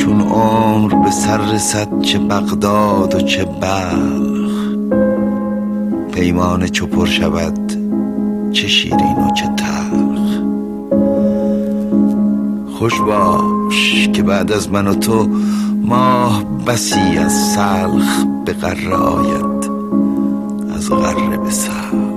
چون عمر به سر رسد چه بغداد و چه بلخ. پیمان چو پر شود چه شیرین و چه تلخ. خوش باش که بعد از من و تو ماه بسی از سلخ به قره آید از قره به سلخ.